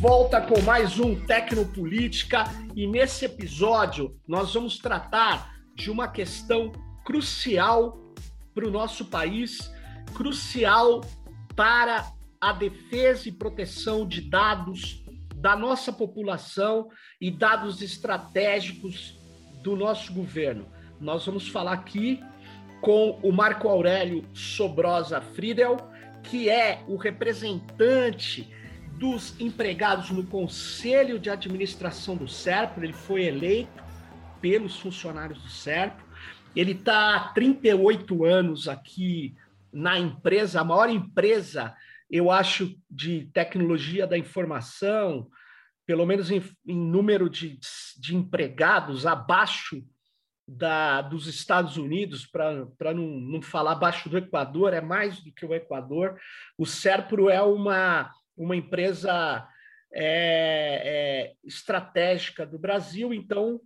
volta com mais um Tecnopolítica e nesse episódio nós vamos tratar de uma questão crucial para o nosso país, crucial para a defesa e proteção de dados da nossa população e dados estratégicos do nosso governo. Nós vamos falar aqui com o Marco Aurélio Sobrosa Friedel, que é o representante dos empregados no Conselho de Administração do SERPRO, ele foi eleito pelos funcionários do SERPRO, ele está há 38 anos aqui na empresa, a maior empresa, eu acho, de tecnologia da informação, pelo menos em, em número de, de empregados, abaixo da, dos Estados Unidos, para não, não falar abaixo do Equador, é mais do que o Equador. O SERPRO é uma uma empresa é, é, estratégica do Brasil. Então,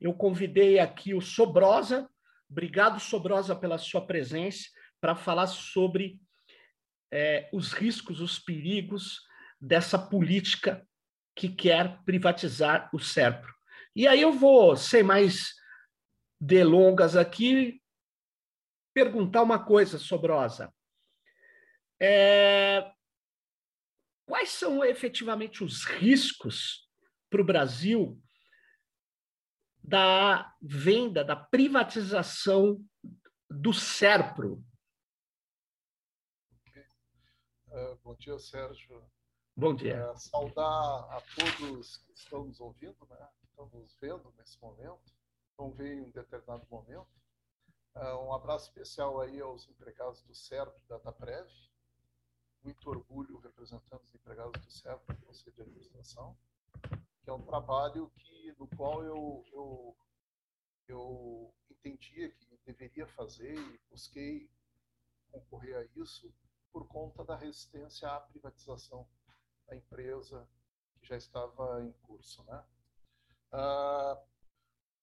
eu convidei aqui o Sobrosa. Obrigado, Sobrosa, pela sua presença para falar sobre é, os riscos, os perigos dessa política que quer privatizar o SERPRO. E aí eu vou, sem mais delongas aqui, perguntar uma coisa, Sobrosa. É, Quais são efetivamente os riscos para o Brasil da venda, da privatização do SERPRO? Uh, bom dia, Sérgio. Bom dia. Uh, saudar a todos que estão nos ouvindo, né? estão nos vendo nesse momento, vão ver em um determinado momento. Uh, um abraço especial aí aos empregados do SERPRO da DataPrev, muito orgulho representando os empregados do CEP, do Conselho de Administração, que é um trabalho que, no qual eu, eu, eu entendia que deveria fazer e busquei concorrer a isso por conta da resistência à privatização da empresa que já estava em curso. Né? Ah,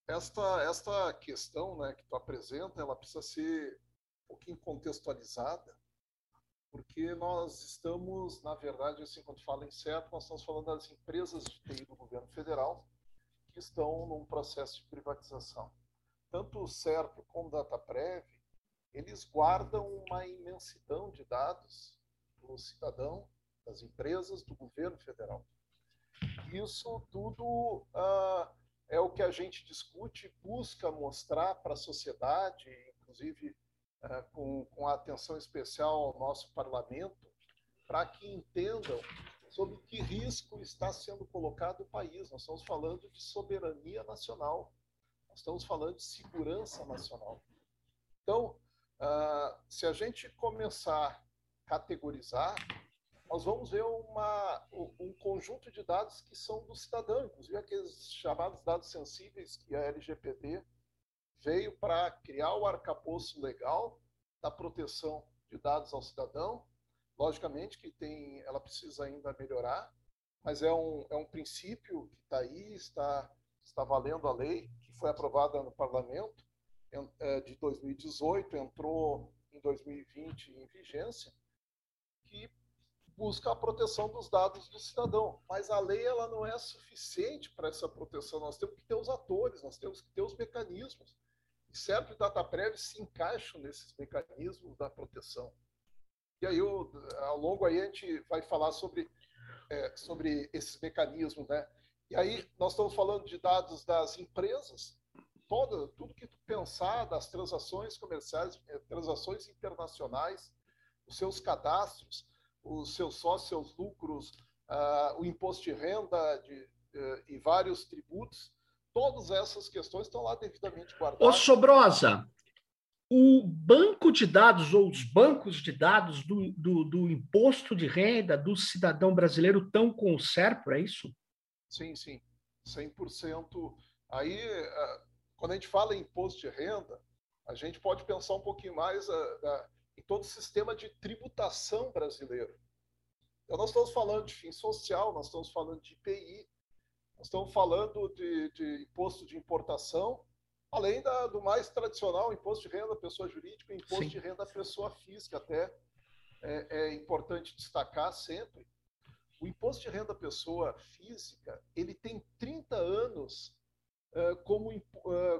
esta, esta questão né, que tu apresenta, ela precisa ser um pouquinho contextualizada, porque nós estamos, na verdade, assim, quando fala em certo, nós estamos falando das empresas de TI do governo federal que estão num processo de privatização. Tanto o CERPRO como o DataPrev, eles guardam uma imensidão de dados do cidadão, das empresas, do governo federal. Isso tudo uh, é o que a gente discute, busca mostrar para a sociedade, inclusive com, com atenção especial ao nosso parlamento, para que entendam sobre que risco está sendo colocado o país. Nós estamos falando de soberania nacional, nós estamos falando de segurança nacional. Então, uh, se a gente começar a categorizar, nós vamos ver uma, um conjunto de dados que são do cidadão, inclusive aqueles chamados dados sensíveis que a LGPD veio para criar o arcabouço legal da proteção de dados ao cidadão. Logicamente que tem, ela precisa ainda melhorar, mas é um, é um princípio que está aí, está, está valendo a lei, que foi aprovada no parlamento é, de 2018, entrou em 2020 em vigência, que busca a proteção dos dados do cidadão. Mas a lei ela não é suficiente para essa proteção. Nós temos que ter os atores, nós temos que ter os mecanismos. E certo DataPrev se encaixam nesses mecanismos da proteção. E aí, eu, ao longo aí, a gente vai falar sobre, é, sobre esses mecanismos, né? E aí, nós estamos falando de dados das empresas, todo, tudo que tu pensar das transações comerciais, é, transações internacionais, os seus cadastros, os seus sócios, seus lucros, uh, o imposto de renda de, uh, e vários tributos, Todas essas questões estão lá devidamente guardadas. Ô Sobrosa, o banco de dados ou os bancos de dados do, do, do imposto de renda do cidadão brasileiro estão com o SERPRO, é isso? Sim, sim. 100%. Aí, eh, quando a gente fala em imposto de renda, a gente pode pensar um pouquinho mais eh, em todo o sistema de tributação brasileiro. Então, nós estamos falando de fim social, nós estamos falando de IPI, nós estamos falando de, de imposto de importação, além da, do mais tradicional, imposto de renda pessoa jurídica, imposto Sim. de renda pessoa física, até é, é, importante destacar sempre. O imposto de renda pessoa física, ele tem 30 anos como,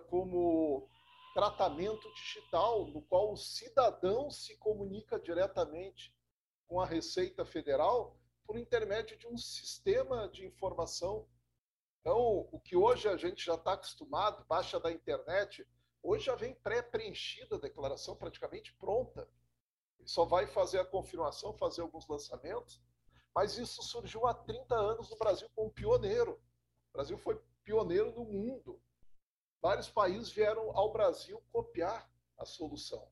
como tratamento digital, no qual o cidadão se comunica diretamente com a Receita Federal por intermédio de um sistema de informação. Então, o que hoje a gente já está acostumado, baixa da internet, hoje já vem pré-preenchida a declaração praticamente pronta. Ele só vai fazer a confirmação, fazer alguns lançamentos, mas isso surgiu há 30 anos no Brasil como pioneiro. O Brasil foi pioneiro no mundo. Vários países vieram ao Brasil copiar a solução.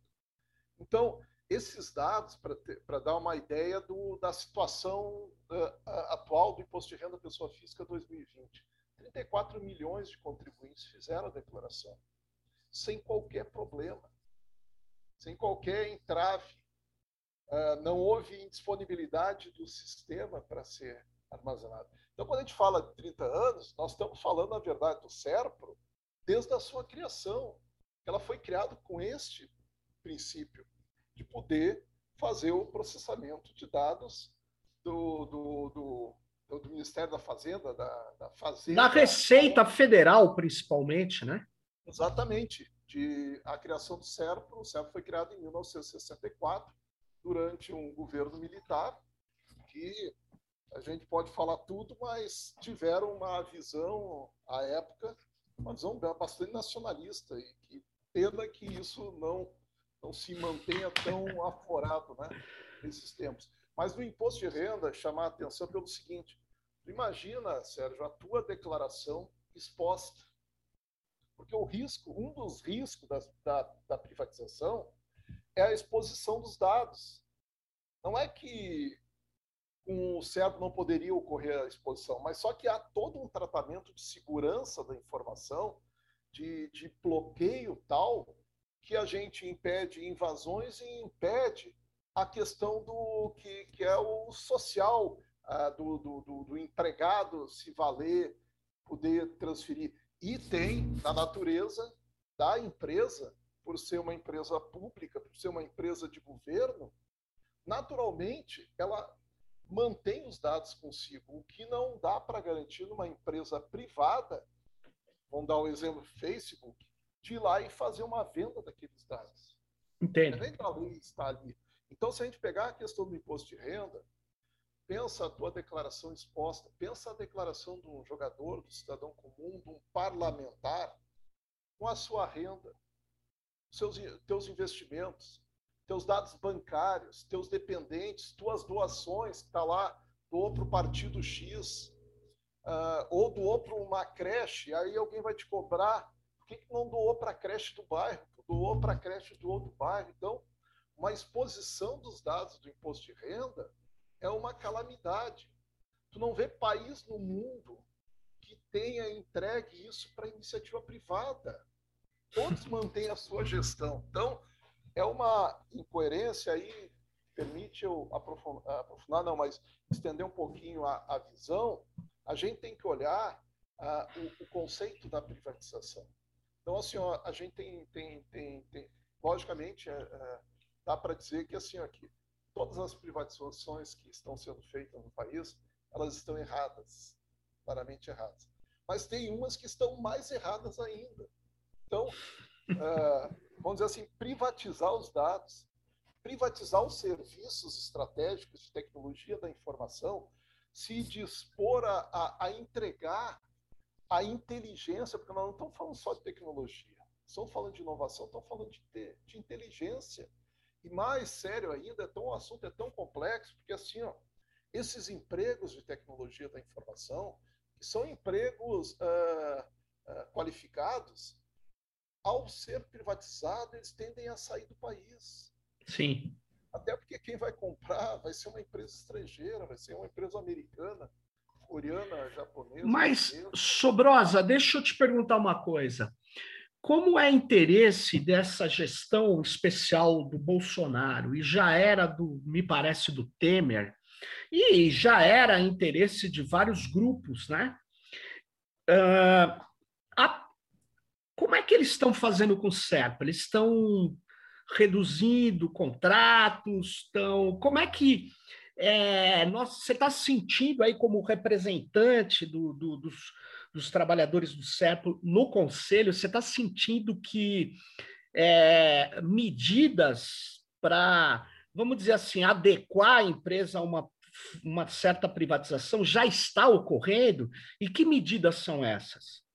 Então, esses dados, para dar uma ideia do, da situação uh, atual do imposto de renda pessoa física 2020, 34 milhões de contribuintes fizeram a declaração, sem qualquer problema, sem qualquer entrave. Uh, não houve indisponibilidade do sistema para ser armazenado. Então, quando a gente fala de 30 anos, nós estamos falando, na verdade, do SERPRO desde a sua criação. Ela foi criada com este princípio de poder fazer o processamento de dados do, do, do, do Ministério da Fazenda, da, da Fazenda. Da Receita Federal, principalmente, né? Exatamente. De a criação do SERPRO. O SERPRO foi criado em 1964, durante um governo militar, que a gente pode falar tudo, mas tiveram uma visão, à época, uma visão bastante nacionalista, e que pena que isso não não se mantenha tão aforado né, nesses tempos. Mas no imposto de renda, chamar a atenção pelo seguinte: imagina, Sérgio, a tua declaração exposta. Porque o risco, um dos riscos da, da, da privatização é a exposição dos dados. Não é que com o certo não poderia ocorrer a exposição, mas só que há todo um tratamento de segurança da informação, de, de bloqueio tal, que a gente impede invasões e impede a questão do que, que é o social, uh, do, do, do, do empregado se valer, poder transferir. E tem na natureza da empresa, por ser uma empresa pública, por ser uma empresa de governo, naturalmente ela mantém os dados consigo, o que não dá para garantir numa empresa privada. Vamos dar um exemplo: Facebook de ir lá e fazer uma venda daqueles dados. Entendo. Nem a lei está ali. Então, se a gente pegar a questão do imposto de renda, pensa a tua declaração exposta, pensa a declaração de um jogador, do cidadão comum, de um parlamentar, com a sua renda, seus teus investimentos, teus dados bancários, teus dependentes, tuas doações, que está lá, doou para o partido X, uh, ou doou para uma creche, aí alguém vai te cobrar que, que não doou para a creche do bairro? Doou para a creche do outro bairro. Então, uma exposição dos dados do imposto de renda é uma calamidade. Tu não vê país no mundo que tenha entregue isso para iniciativa privada. Todos mantêm a sua gestão. Então, é uma incoerência aí, permite eu aprofundar, aprofundar não, mas estender um pouquinho a, a visão. A gente tem que olhar uh, o, o conceito da privatização. Então, assim, ó, a gente tem, tem, tem, tem logicamente, é, é, dá para dizer que, assim, aqui, todas as privatizações que estão sendo feitas no país, elas estão erradas, claramente erradas. Mas tem umas que estão mais erradas ainda. Então, uh, vamos dizer assim, privatizar os dados, privatizar os serviços estratégicos de tecnologia da informação, se dispor a, a, a entregar a inteligência, porque nós não estamos falando só de tecnologia, estamos falando de inovação, estamos falando de, de inteligência. E mais sério ainda, é tão, o assunto é tão complexo, porque assim, ó, esses empregos de tecnologia da informação, que são empregos uh, uh, qualificados, ao ser privatizado, eles tendem a sair do país. Sim. Até porque quem vai comprar vai ser uma empresa estrangeira, vai ser uma empresa americana coreana, japonesa. Mas, Sobrosa, deixa eu te perguntar uma coisa. Como é interesse dessa gestão especial do Bolsonaro, e já era do, me parece, do Temer, e já era interesse de vários grupos, né? Uh, a, como é que eles estão fazendo com o CERPA? Eles estão reduzindo contratos? Estão, como é que É, nós, você está sentindo aí como representante do, do, dos, dos, trabalhadores do SERPO no Conselho, você está sentindo que é, medidas para, vamos dizer assim, adequar a empresa a uma, uma certa privatização já está ocorrendo? E que medidas são essas?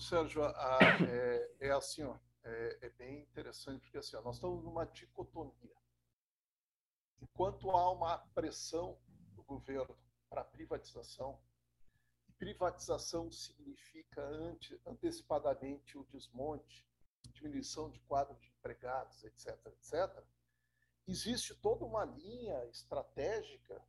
Sérgio, a, é, é, assim, ó, é, é, bem interessante, porque assim, ó, nós estamos numa dicotomia. Enquanto há uma pressão do governo para privatização, privatização significa ante, antecipadamente o desmonte, diminuição de quadro de empregados, etc., etc., existe toda uma linha estratégica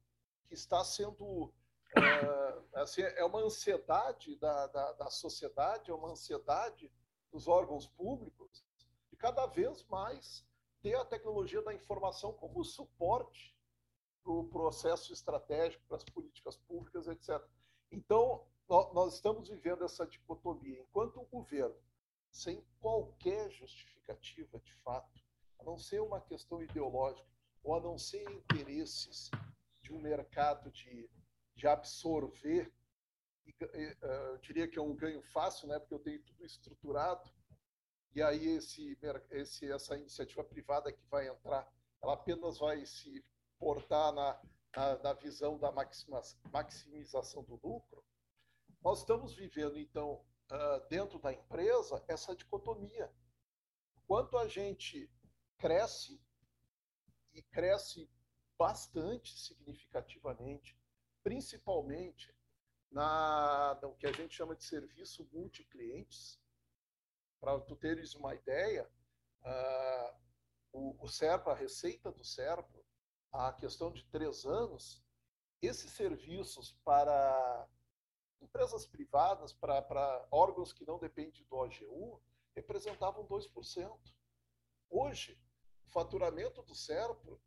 que está sendo é, assim, é uma ansiedade da, da, da, sociedade, é uma ansiedade dos órgãos públicos de cada vez mais ter a tecnologia da informação como suporte para o processo estratégico, para as políticas públicas, etc. Então, nós estamos vivendo essa dicotomia. Enquanto o governo, sem qualquer justificativa de fato, a não ser uma questão ideológica, ou a não ser interesses de um mercado de de absorver, eh, eu diria que é um ganho fácil, né, porque eu tenho tudo estruturado, e aí esse, esse, essa iniciativa privada que vai entrar, ela apenas vai se portar na, na, na visão da maximização do lucro. Nós estamos vivendo, então, ah, dentro da empresa, essa dicotomia. Quanto a gente cresce, e cresce bastante significativamente, principalmente na, no que a gente chama de serviço multiclientes. Para tu teres uma ideia, uh, o, o SERPO, a receita do SERPO, a questão de três anos, esses serviços para empresas privadas, para, para órgãos que não dependem do OGU, representavam 2%. Hoje, o faturamento do SERPO,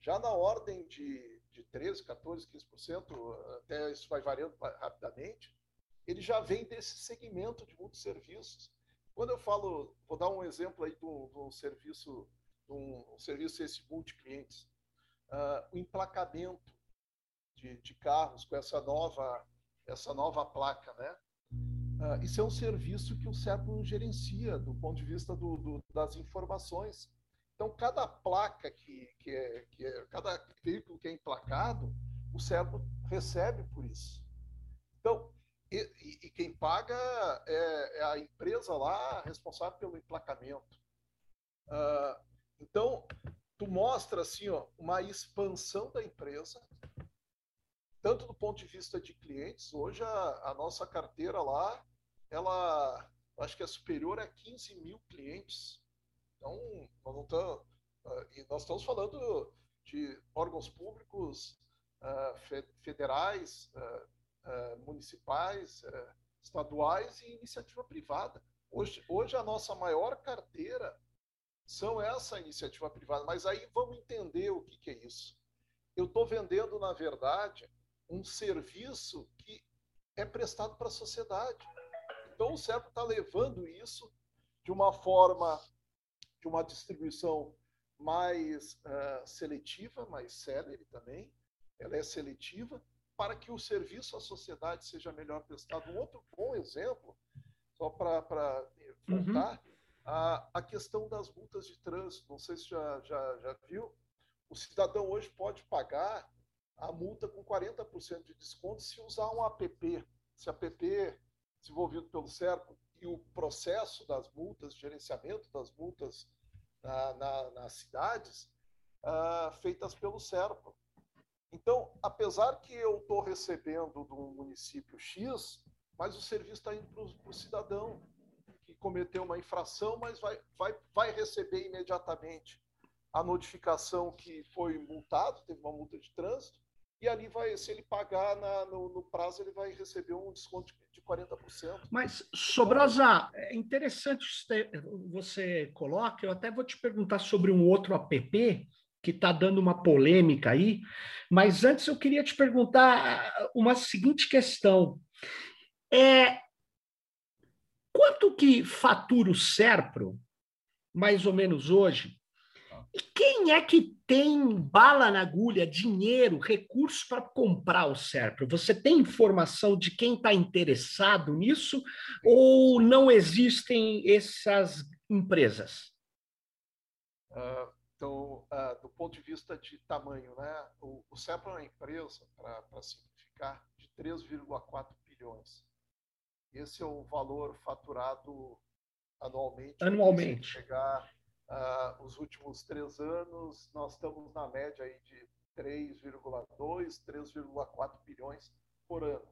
já na ordem de de 13, 14, 15%, até isso vai variando rapidamente, ele já vem desse segmento de muitos serviços. Quando eu falo, vou dar um exemplo aí de serviço, um, um serviço esse multi-clientes, uh, o emplacamento de, de, carros com essa nova, essa nova placa, né? Uh, isso é um serviço que o CERPO gerencia do ponto de vista do, do, das informações. Então, cada placa que, que, é, que é, cada veículo que é emplacado, o cérebro recebe por isso. Então, e, e quem paga é, é, a empresa lá responsável pelo emplacamento. Uh, então, tu mostra assim, ó, uma expansão da empresa, tanto do ponto de vista de clientes. Hoje a, a nossa carteira lá, ela acho que é superior a 15 mil clientes então, nós, não estamos, uh, e nós estamos falando de órgãos públicos uh, federais, uh, municipais, estaduais e iniciativa privada. Hoje, hoje a nossa maior carteira são essa iniciativa privada. Mas aí vamos entender o que, que é isso. Eu estou vendendo, na verdade, um serviço que é prestado para a sociedade. Então o CERP está levando isso de uma forma de uma distribuição mais uh, seletiva, mais célere também. Ela é seletiva para que o serviço à sociedade seja melhor prestado. Um outro bom exemplo, só para uhum. voltar, uhum. A, a questão das multas de trânsito. Não sei se já, já, já viu. O cidadão hoje pode pagar a multa com 40% de desconto se usar um app. Se app desenvolvido pelo CERCO e o processo das multas, gerenciamento das multas na, na, nas cidades, uh, feitas pelo SERPA. Então, apesar que eu estou recebendo do município X, mas o serviço está indo para o cidadão cometeu uma infração, mas vai, vai, vai receber imediatamente a notificação que foi multado, teve uma multa de trânsito, e ali vai, se ele pagar na, no, no, prazo, ele vai receber um desconto de 40%. Mas, Sobrosa, é interessante você coloca, eu até vou te perguntar sobre um outro app que está dando uma polêmica aí, mas antes eu queria te perguntar uma seguinte questão. É, quanto que fatura o Serpro, mais ou menos hoje, E quem é que tem bala na agulha, dinheiro, recursos para comprar o Serpro? Você tem informação de quem está interessado nisso ou não existem essas empresas? Uh, então, uh, do ponto de vista de tamanho, né? o, o Serpro é uma empresa, para simplificar, de 3,4 bilhões. Esse é o valor faturado anualmente. Anualmente. Chegar Uh, os últimos três anos, nós estamos na média aí de 3,2, 3,4 bilhões por ano.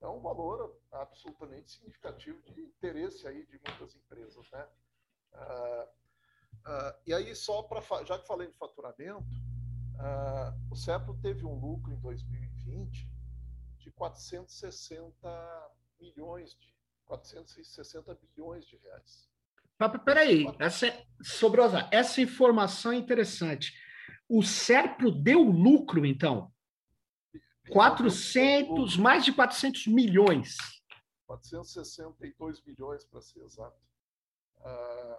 É um valor absolutamente significativo de interesse aí de muitas empresas, né? Uh, uh, e aí só para já que falei de faturamento, o CEPRO teve um lucro em 2020 de 460 milhões de 460 bilhões de reais. Peraí, essa, é, Sobrosa, essa informação é interessante. O Serpro deu lucro, então? 400, mais de 400 milhões. 462 milhões, para ser exato. Uh,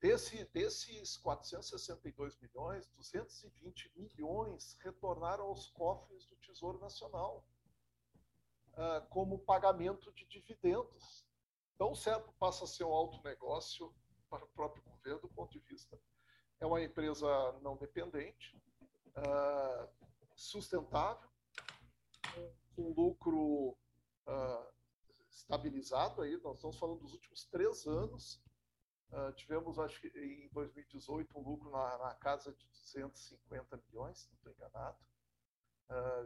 desse, desses 462 milhões, 220 milhões retornaram aos cofres do Tesouro Nacional uh, como pagamento de dividendos. Então, o CEPO passa a ser um alto negócio para o próprio governo, do ponto de vista. É uma empresa não dependente, uh, sustentável, com lucro uh, estabilizado. Aí, nós estamos falando dos últimos três anos. Uh, tivemos, acho que em 2018, um lucro na, na casa de 250 milhões, não estou enganado.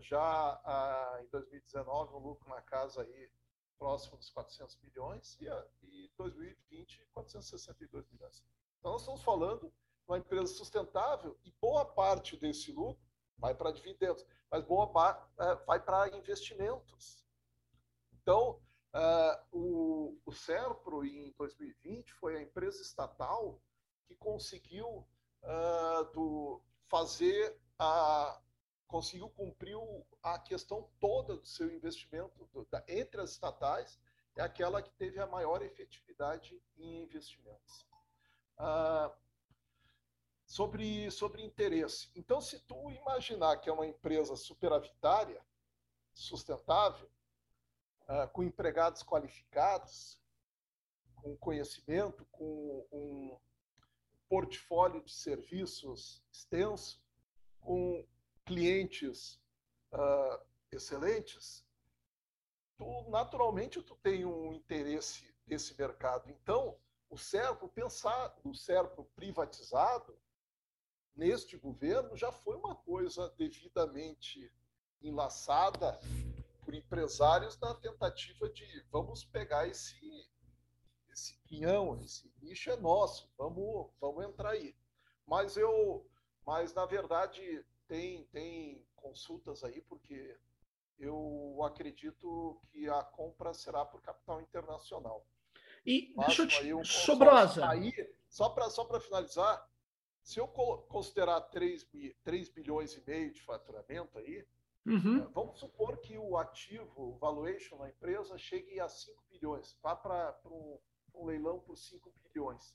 Já em 2019, um lucro na casa aí próximo dos 400 milhões e, e 2020 462 milhões. Então nós estamos falando de uma empresa sustentável e boa parte desse lucro vai para dividendos, mas boa parte é, vai para investimentos. Então uh, o, o Serpro em 2020 foi a empresa estatal que conseguiu uh, do, fazer a conseguiu cumprir a questão toda do seu investimento do, da, entre as estatais, é aquela que teve a maior efetividade em investimentos. Ah, sobre, sobre interesse. Então, se tu imaginar que é uma empresa superavitária, sustentável, ah, com empregados qualificados, com conhecimento, com um portfólio de serviços extenso, com clientes uh, excelentes, tu naturalmente tu tem um interesse desse mercado. Então, o Serpo, pensar no Serpo privatizado neste governo já foi uma coisa devidamente enlaçada por empresários na tentativa de vamos pegar esse esse pinhão, esse nicho é nosso, vamos vamos entrar aí. Mas eu, mas na verdade tem, tem consultas aí, porque eu acredito que a compra será por capital internacional. E deixa eu te... Um Sobrosa. Aí, só para só finalizar, se eu considerar 3, 3 bilhões e meio de faturamento aí, uhum. Eh, vamos supor que o ativo, o valuation da empresa, chegue a 5 bilhões, vá para um, um leilão por 5 bilhões.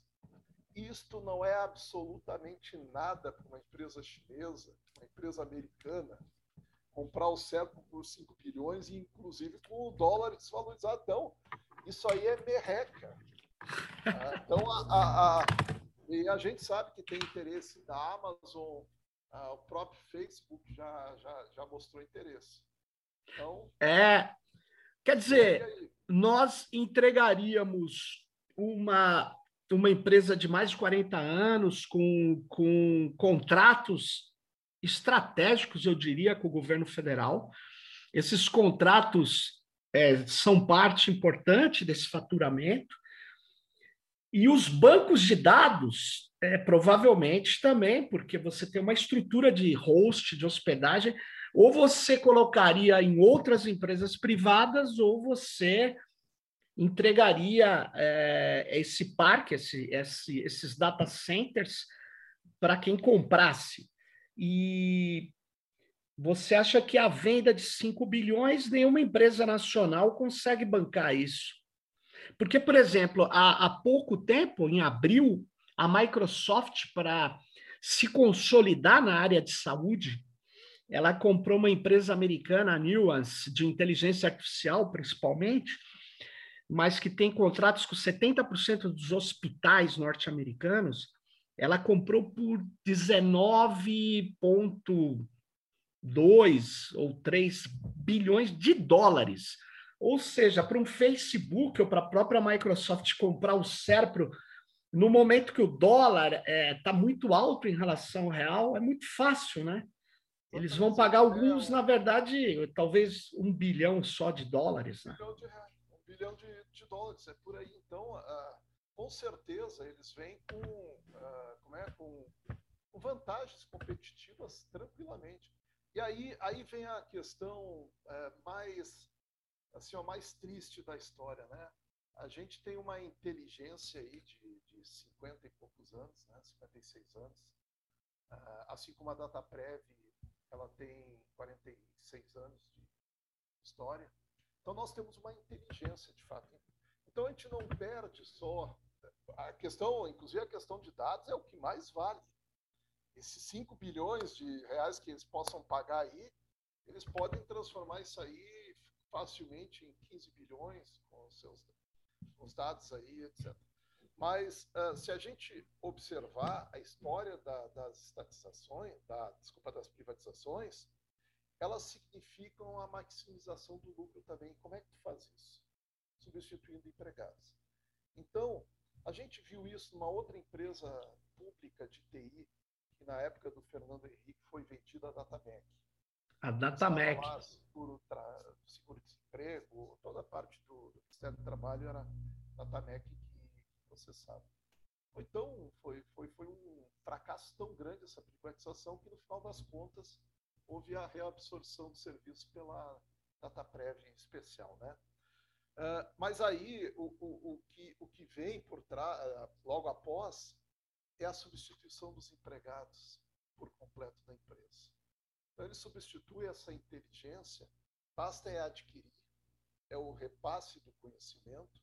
Isto não é absolutamente nada para uma empresa chinesa, uma empresa americana, comprar o cerco por 5 bilhões, e inclusive com o dólar desvalorizado. Então, isso aí é merreca. Ah, então, a, a, a, e a gente sabe que tem interesse da Amazon, o próprio Facebook já, já, já mostrou interesse. Então, é, quer dizer, nós entregaríamos uma uma empresa de mais de 40 anos, com, com contratos estratégicos, eu diria, com o governo federal. Esses contratos é, são parte importante desse faturamento. E os bancos de dados, é, provavelmente também, porque você tem uma estrutura de host, de hospedagem, ou você colocaria em outras empresas privadas, ou você entregaria é, esse parque, esse, esse, esses data centers, para quem comprasse. E você acha que a venda de 5 bilhões, nenhuma empresa nacional consegue bancar isso? Porque, por exemplo, há, há pouco tempo, em abril, a Microsoft, para se consolidar na área de saúde. Ela comprou uma empresa americana, a Nuance, de inteligência artificial, principalmente, mas que tem contratos com 70% dos hospitais norte-americanos. Ela comprou por 19,2 ou 3 bilhões de dólares. Ou seja, para um Facebook ou para a própria Microsoft comprar o Serpro no momento que o dólar está é, tá muito alto em relação ao real, é muito fácil, né? Eles vão pagar alguns, na verdade, talvez um bilhão só de dólares. Né? Bilhão de, de, dólares, é por aí. Então, com certeza, eles vêm com, como é, com, com, vantagens competitivas tranquilamente. E aí, aí vem a questão uh, mais, assim, ó, mais triste da história, né? a gente tem uma inteligência aí de, de 50 e poucos anos, né? 56 anos, assim como a DataPrev, ela tem 46 anos de história. Então nós temos uma inteligência de fato. Então a gente não perde só a questão, inclusive a questão de dados é o que mais vale. Esses 5 bilhões de reais que eles possam pagar aí, eles podem transformar isso aí facilmente em 15 bilhões com os seus os dados aí, etc. Mas uh, se a gente observar a história da, das estatizações, da, desculpa, das privatizações, elas significam a maximização do lucro também. Como é que tu faz isso? Substituindo empregados. Então, a gente viu isso numa outra empresa pública de TI, que na época do Fernando Henrique foi vendida a Datamec. A Datamec. seguro-desemprego, toda a parte do, do Ministério do Trabalho era da TAMEC que você sabe. Então, foi, foi, foi um fracasso tão grande essa privatização que, no final das contas, houve a reabsorção do serviço pela DataPrev em especial. Né? Uh, mas aí, o, o, o, que, o que vem por trás, uh, logo após, é a substituição dos empregados por completo da empresa. Então, ele substitui essa inteligência, basta é adquirir, é o repasse do conhecimento,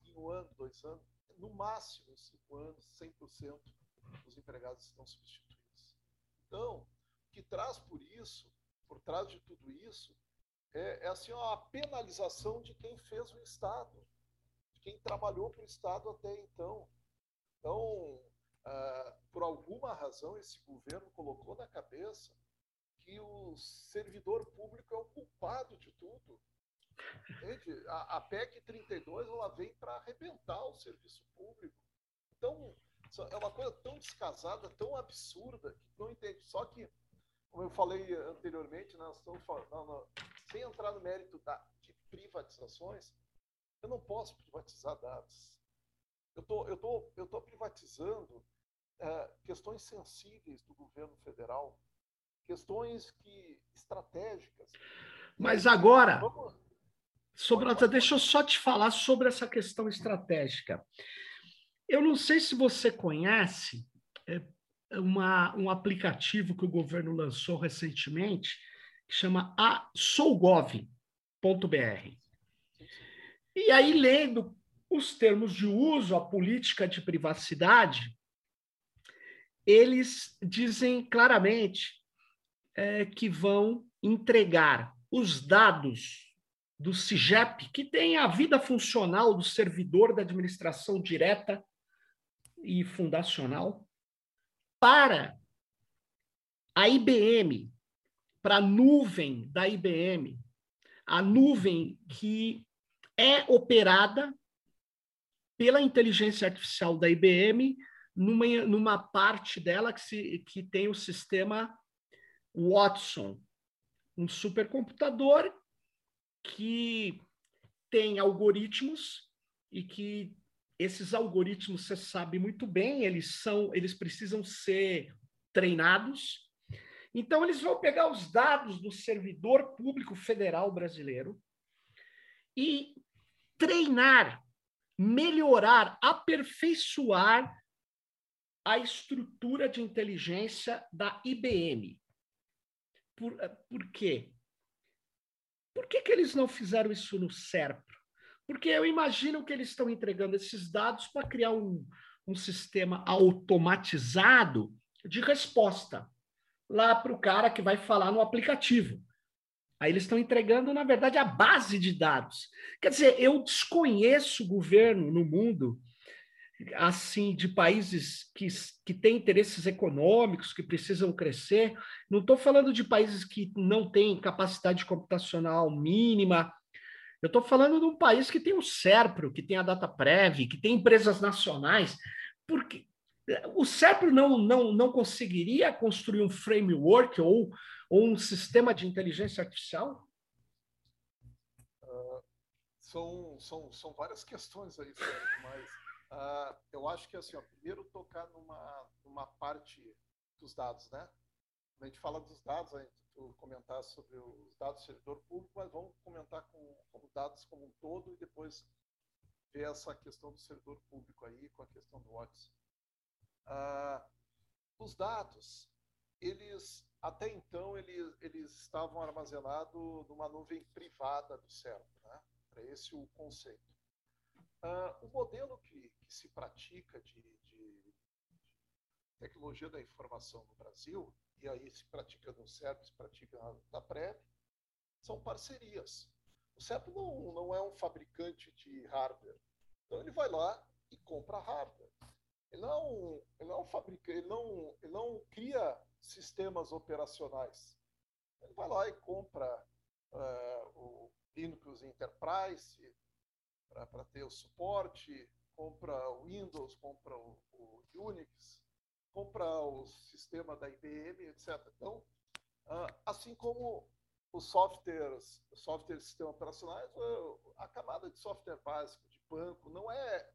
em um ano, dois anos, no máximo em cinco anos, 100% dos empregados estão substituídos. Então, que traz por isso, por trás de tudo isso, é, é assim a penalização de quem fez o Estado, de quem trabalhou para o Estado até então. Então, ah, por alguma razão, esse governo colocou na cabeça que o servidor público é o culpado de tudo. Entende? A, a PEC 32 ela vem para arrebentar o serviço público. Então, é uma coisa tão descasada, tão absurda, que não entende. Só que, como eu falei anteriormente, nós estamos falando, sem entrar no mérito da, de privatizações, eu não posso privatizar dados. Eu tô, eu tô, eu tô privatizando é, questões sensíveis do governo federal, questões que estratégicas. Mas agora, vamos, Sobrata, deixa eu só te falar sobre essa questão estratégica. Eu não sei se você conhece é, uma, um aplicativo que o governo lançou recentemente, que chama a. E aí, lendo os termos de uso, a política de privacidade, eles dizem claramente é, que vão entregar os dados do CIGEP, que tem a vida funcional do servidor da administração direta e fundacional, para a IBM, para a nuvem da IBM, a nuvem que é operada pela inteligência artificial da IBM numa, numa parte dela que, se, que tem o sistema Watson, um supercomputador que tem algoritmos e que esses algoritmos você sabe muito bem, eles são, eles precisam ser treinados. Então eles vão pegar os dados do servidor público federal brasileiro e treinar, melhorar, aperfeiçoar a estrutura de inteligência da IBM. Por, por quê? Por que, que eles não fizeram isso no SERPRO? Porque eu imagino que eles estão entregando esses dados para criar um, um sistema automatizado de resposta lá para o cara que vai falar no aplicativo. Aí eles estão entregando, na verdade, a base de dados. Quer dizer, eu desconheço governo no mundo assim de países que, que têm interesses econômicos, que precisam crescer. Não estou falando de países que não têm capacidade computacional mínima. Eu estou falando de um país que tem o SERPRO, que tem a DataPrev, que tem empresas nacionais. Porque o SERPRO não, não, não conseguiria construir um framework ou, ou um sistema de inteligência artificial? Uh, são, são, são várias questões aí, Sérgio, mas Uh, eu acho que assim, ó, primeiro tocar numa, numa parte dos dados, né? A gente fala dos dados, a gente comentar sobre os dados do servidor público, mas vamos comentar com, com dados como um todo e depois ver essa questão do servidor público aí com a questão do WhatsApp. Uh, os dados, eles até então eles, eles estavam armazenados numa nuvem privada do cérebro, né? Para esse o conceito. Uh, o modelo que, que se pratica de, de, tecnologia da informação no Brasil, e aí se pratica no CERP, se pratica na PrEP, são parcerias. O CERP não, não é um fabricante de hardware. Então ele vai lá e compra hardware. Ele não, ele não fabrica, ele não, ele não cria sistemas operacionais. Ele vai lá e compra uh, o Linux Enterprise, para ter o suporte, compra o Windows, compra o, o, Unix, compra o sistema da IBM, etc. Então, uh, assim como os softwares, softwares de sistema operacionais, a camada de software básico de banco não é,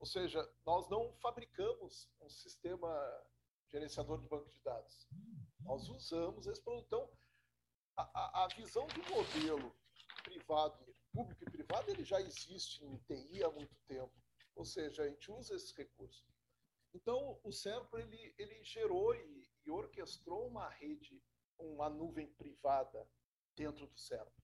ou seja, nós não fabricamos um sistema gerenciador de banco de dados. Nós usamos esse produto. Então, a, a, visão de modelo privado público e privado ele já existe em TI há muito tempo. Ou seja, a gente usa esses recursos. Então, o Serpo ele, ele gerou e, e orquestrou uma rede, uma nuvem privada dentro do Serpo.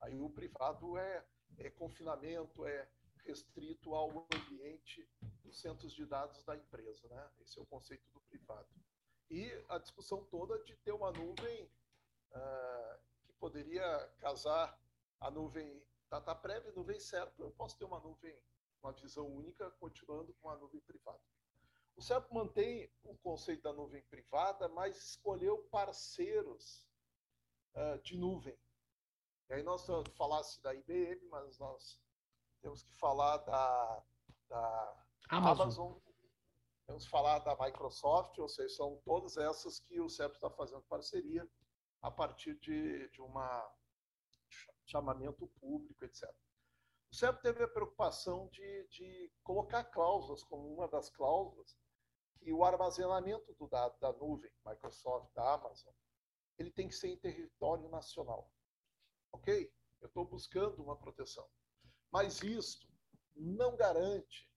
Aí o privado é, é confinamento, é restrito ao ambiente dos centros de dados da empresa. Né? Esse é o conceito do privado. E a discussão toda de ter uma nuvem uh, que poderia casar a nuvem DataPrev, nuvem certa, eu posso ter uma nuvem, uma visão única, continuando com a nuvem privada. O CEP mantém o conceito da nuvem privada, mas escolheu parceiros uh, de nuvem. E aí nós falasse da IBM, mas nós temos que falar da, da Amazon. Amazon. temos que falar da Microsoft, ou seja, são todas essas que o CEP está fazendo parceria a partir de, de uma chamamento público, etc. O CEP teve a preocupação de, de colocar cláusulas, como uma das cláusulas, que o armazenamento do dado da nuvem, Microsoft, da Amazon, ele tem que ser em território nacional. Ok? Eu estou buscando uma proteção. Mas isto não garante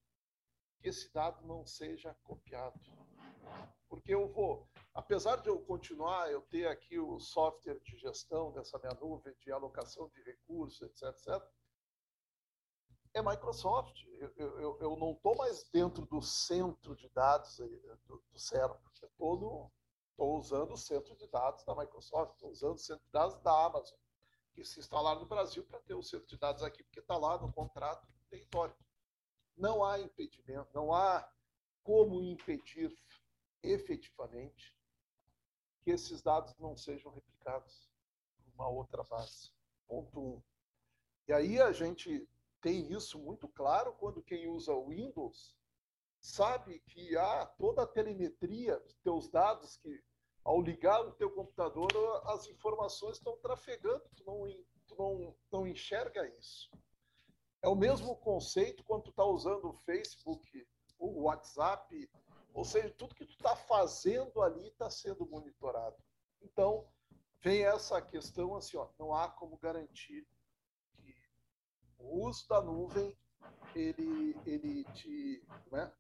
que esse dado não seja copiado. Porque eu vou, apesar de eu continuar, eu ter aqui o software de gestão dessa minha nuvem, de alocação de recursos, etc, etc, é Microsoft. Eu, eu, eu não estou mais dentro do centro de dados do, do cérebro. Estou usando o centro de dados da Microsoft, estou usando o centro de dados da Amazon, que se instalaram no Brasil para ter o centro de dados aqui, porque está lá no contrato do território. Não há impedimento, não há como impedir efetivamente que esses dados não sejam replicados em uma outra base. Ponto um. E aí a gente tem isso muito claro quando quem usa o Windows sabe que há toda a telemetria dos teus dados que ao ligar o teu computador as informações estão trafegando, tu não, tu não, não enxerga isso. É o mesmo conceito quando tu está usando o Facebook, o WhatsApp, ou seja, tudo que tu está fazendo ali está sendo monitorado. Então, vem essa questão assim, ó, não há como garantir o uso da nuvem ele, ele, te, né,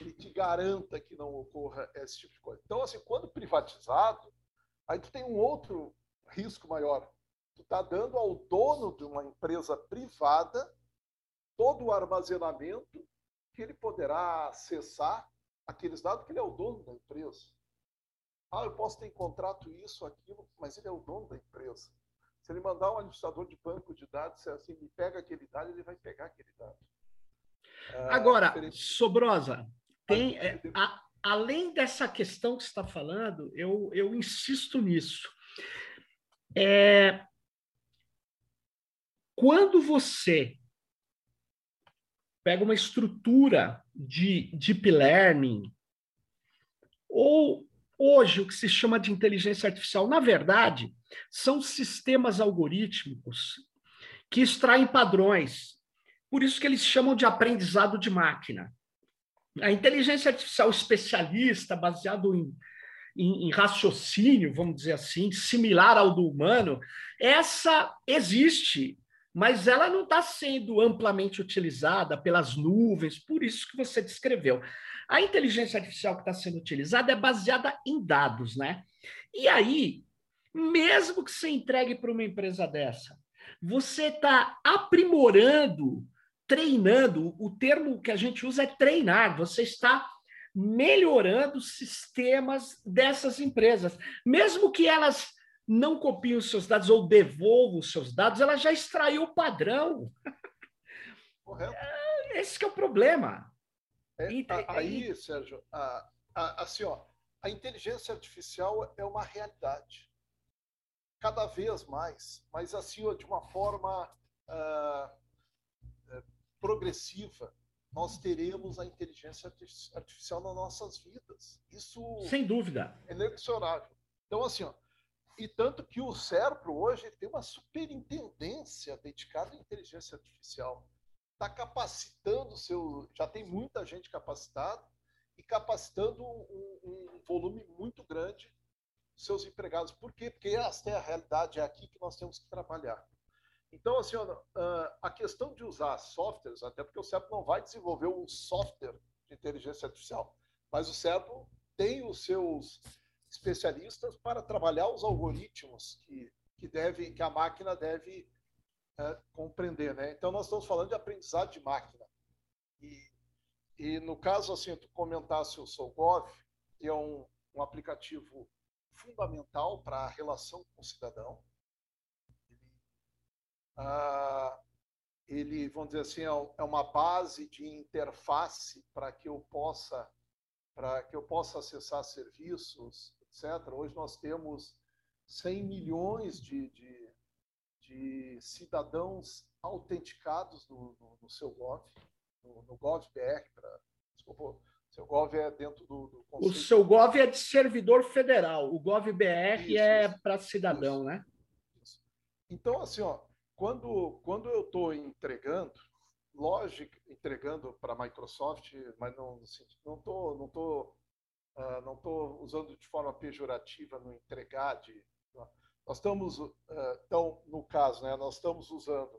ele te garanta que não ocorra esse tipo de coisa. Então, assim, quando privatizado, aí tu tem um outro risco maior. Tu está dando ao dono de uma empresa privada todo o armazenamento que ele poderá acessar aqueles dados que ele é o dono da empresa. Ah, eu posso ter em contrato isso, aquilo, mas ele é o dono da empresa. Se ele mandar um administrador de banco de dados, se assim, me pega aquele dado, ele vai pegar aquele dado. Ah, Agora, diferente... Sobrosa, tem, é, a, além dessa questão que você está falando, eu, eu insisto nisso. É, quando você pega uma estrutura de deep learning, ou hoje o que se chama de inteligência artificial, na verdade, são sistemas algorítmicos que extraem padrões. Por isso que eles chamam de aprendizado de máquina. A inteligência artificial especialista, baseado em, em, em raciocínio, vamos dizer assim, similar ao do humano, essa existe mas ela não está sendo amplamente utilizada pelas nuvens, por isso que você descreveu. A inteligência artificial que está sendo utilizada é baseada em dados, né? E aí, mesmo que você entregue para uma empresa dessa, você está aprimorando, treinando, o termo que a gente usa é treinar, você está melhorando sistemas dessas empresas, mesmo que elas não copie os seus dados ou devolva os seus dados, ela já extraiu o padrão. Correto. É, esse é o problema. É, e, aí, e... Sérgio, a, a, assim, ó, a inteligência artificial é uma realidade. Cada vez mais, mas assim, ó, de uma forma uh, progressiva, nós teremos a inteligência artificial nas nossas vidas. Isso sem dúvida é inexorável. Então, assim, ó, e tanto que o SERPRO hoje tem uma superintendência dedicada à inteligência artificial. Está capacitando seu. Já tem muita gente capacitada e capacitando um, um volume muito grande seus empregados. Por quê? Porque esta é a realidade, é aqui que nós temos que trabalhar. Então, assim, a questão de usar softwares, até porque o SERPRO não vai desenvolver um software de inteligência artificial, mas o SERPRO tem os seus especialistas para trabalhar os algoritmos que, que, deve, que a máquina deve é, compreender. Né? Então, nós estamos falando de aprendizado de máquina. E, e no caso, assim, tu comentasse o Solgov, que é um, um aplicativo fundamental para a relação com o cidadão. Ele, ah, ele, vamos dizer assim, é, é uma base de interface para que eu possa para que eu possa acessar serviços, etc. Hoje nós temos 100 milhões de, de, de cidadãos autenticados no, no, no, seu Gov, no, no GovBR, desculpa, seu Gov é dentro do, do O seu Gov é de servidor federal, o GovBR é para cidadão, isso, né? Isso. Então, assim, ó, quando, quando eu estou entregando, lógico, entregando para a Microsoft, mas não não estou não tô Uh, não estou usando de forma pejorativa no entregar de. Nós estamos, uh, então, no caso, né, nós estamos usando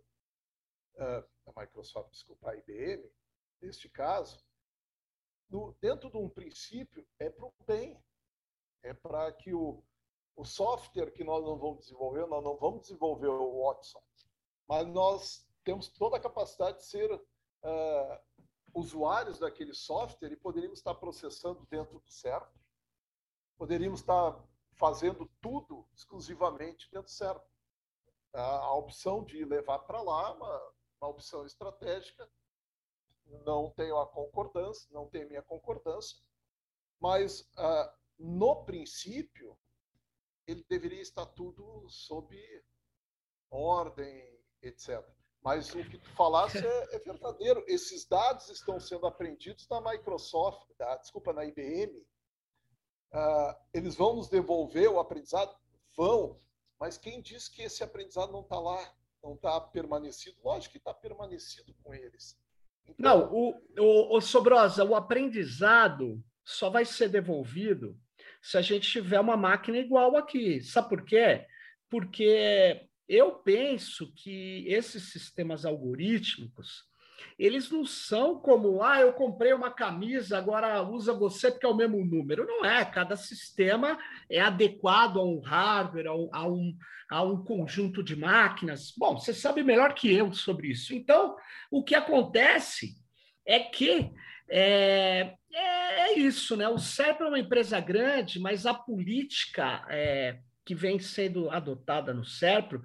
uh, a Microsoft, desculpa, a IBM, neste caso, no, dentro de um princípio, é para o bem. É para que o, o software que nós não vamos desenvolver, nós não vamos desenvolver o Watson, mas nós temos toda a capacidade de ser uh, usuários daquele software e poderíamos estar processando dentro do CERP, poderíamos estar fazendo tudo exclusivamente dentro do CERP. A, opção de levar para lá uma, uma opção estratégica, não tenho a concordância, não tenho minha concordância, mas uh, no princípio ele deveria estar tudo sob ordem, etc. Mas o que tu falaste é, é, verdadeiro. Esses dados estão sendo aprendidos na Microsoft, da, desculpa, na IBM. Ah, eles vão nos devolver o aprendizado? Vão. Mas quem diz que esse aprendizado não está lá, não está permanecido? Lógico que está permanecido com eles. Então... Não, o, o, o Sobrosa, o aprendizado só vai ser devolvido se a gente tiver uma máquina igual aqui. Sabe por quê? Porque eu penso que esses sistemas algorítmicos, eles não são como, ah, eu comprei uma camisa, agora usa você porque é o mesmo número. Não é, cada sistema é adequado a um hardware, a um, a um, a um conjunto de máquinas. Bom, você sabe melhor que eu sobre isso. Então, o que acontece é que É, é, é, isso, né? O CERP é uma empresa grande, mas a política é, que vem sendo adotada no CERPRO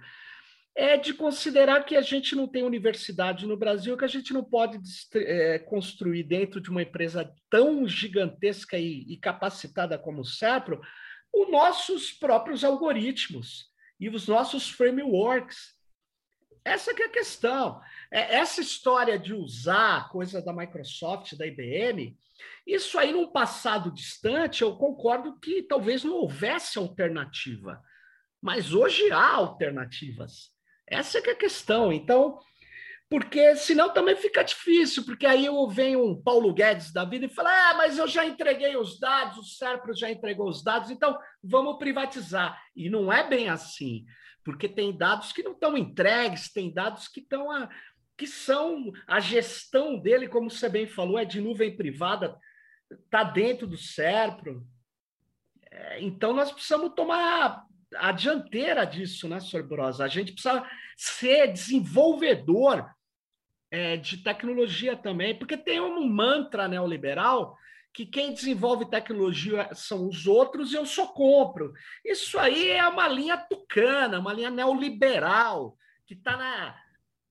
é de considerar que a gente não tem universidade no Brasil, que a gente não pode é, construir dentro de uma empresa tão gigantesca e, e capacitada como o CEPRO os nossos próprios algoritmos e os nossos frameworks. Essa que é a questão. É, essa história de usar coisa da Microsoft, da IBM, isso aí num passado distante, eu concordo que talvez não houvesse alternativa. Mas hoje há alternativas. Essa é a questão. Então, porque senão também fica difícil, porque aí eu venho um Paulo Guedes da vida e fala: ah, mas eu já entreguei os dados, o Serpro já entregou os dados, então vamos privatizar. E não é bem assim, porque tem dados que não estão entregues, tem dados que estão a, que são a gestão dele, como você bem falou, é de nuvem privada, está dentro do Serpro. É, então nós precisamos tomar a dianteira disso, né, Sr. Brosa? A gente precisa ser desenvolvedor é, de tecnologia também, porque tem um mantra neoliberal que quem desenvolve tecnologia são os outros e eu só compro. Isso aí é uma linha tucana, uma linha neoliberal, que está na.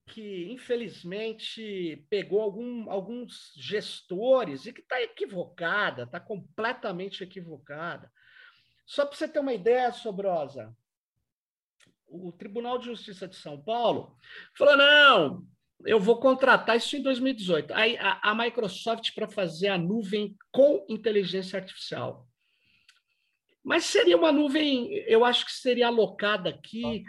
que infelizmente pegou algum, alguns gestores e que está equivocada, está completamente equivocada. Só para você ter uma ideia, Sobrosa, o Tribunal de Justiça de São Paulo falou: não, eu vou contratar isso em 2018. Aí a, a Microsoft para fazer a nuvem com inteligência artificial. Mas seria uma nuvem, eu acho que seria alocada aqui,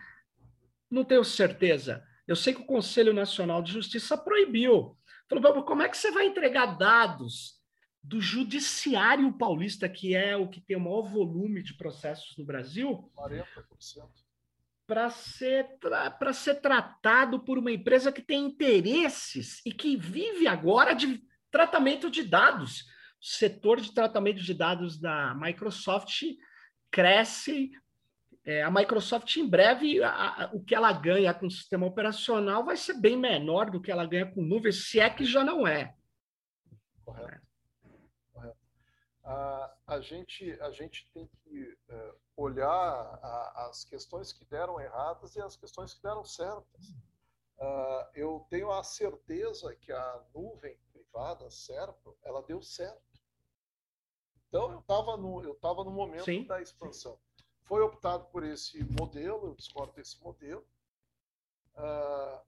não tenho certeza. Eu sei que o Conselho Nacional de Justiça proibiu. Falou, como é que você vai entregar dados do judiciário paulista, que é o que tem o maior volume de processos no Brasil, 40%. Para ser, para ser tratado por uma empresa que tem interesses e que vive agora de tratamento de dados. O setor de tratamento de dados da Microsoft cresce. É, a Microsoft, em breve, a, a, o que ela ganha com o sistema operacional vai ser bem menor do que ela ganha com nuvem, se é que já não é. Correto a, a, gente, a gente tem que uh, olhar a, as questões que deram erradas e as questões que deram certas. Uh, eu tenho a certeza que a nuvem privada, Serpo, ela deu certo. Então, eu estava no, eu tava no momento Sim. da expansão. Foi optado por esse modelo, eu discordo desse modelo. Uh,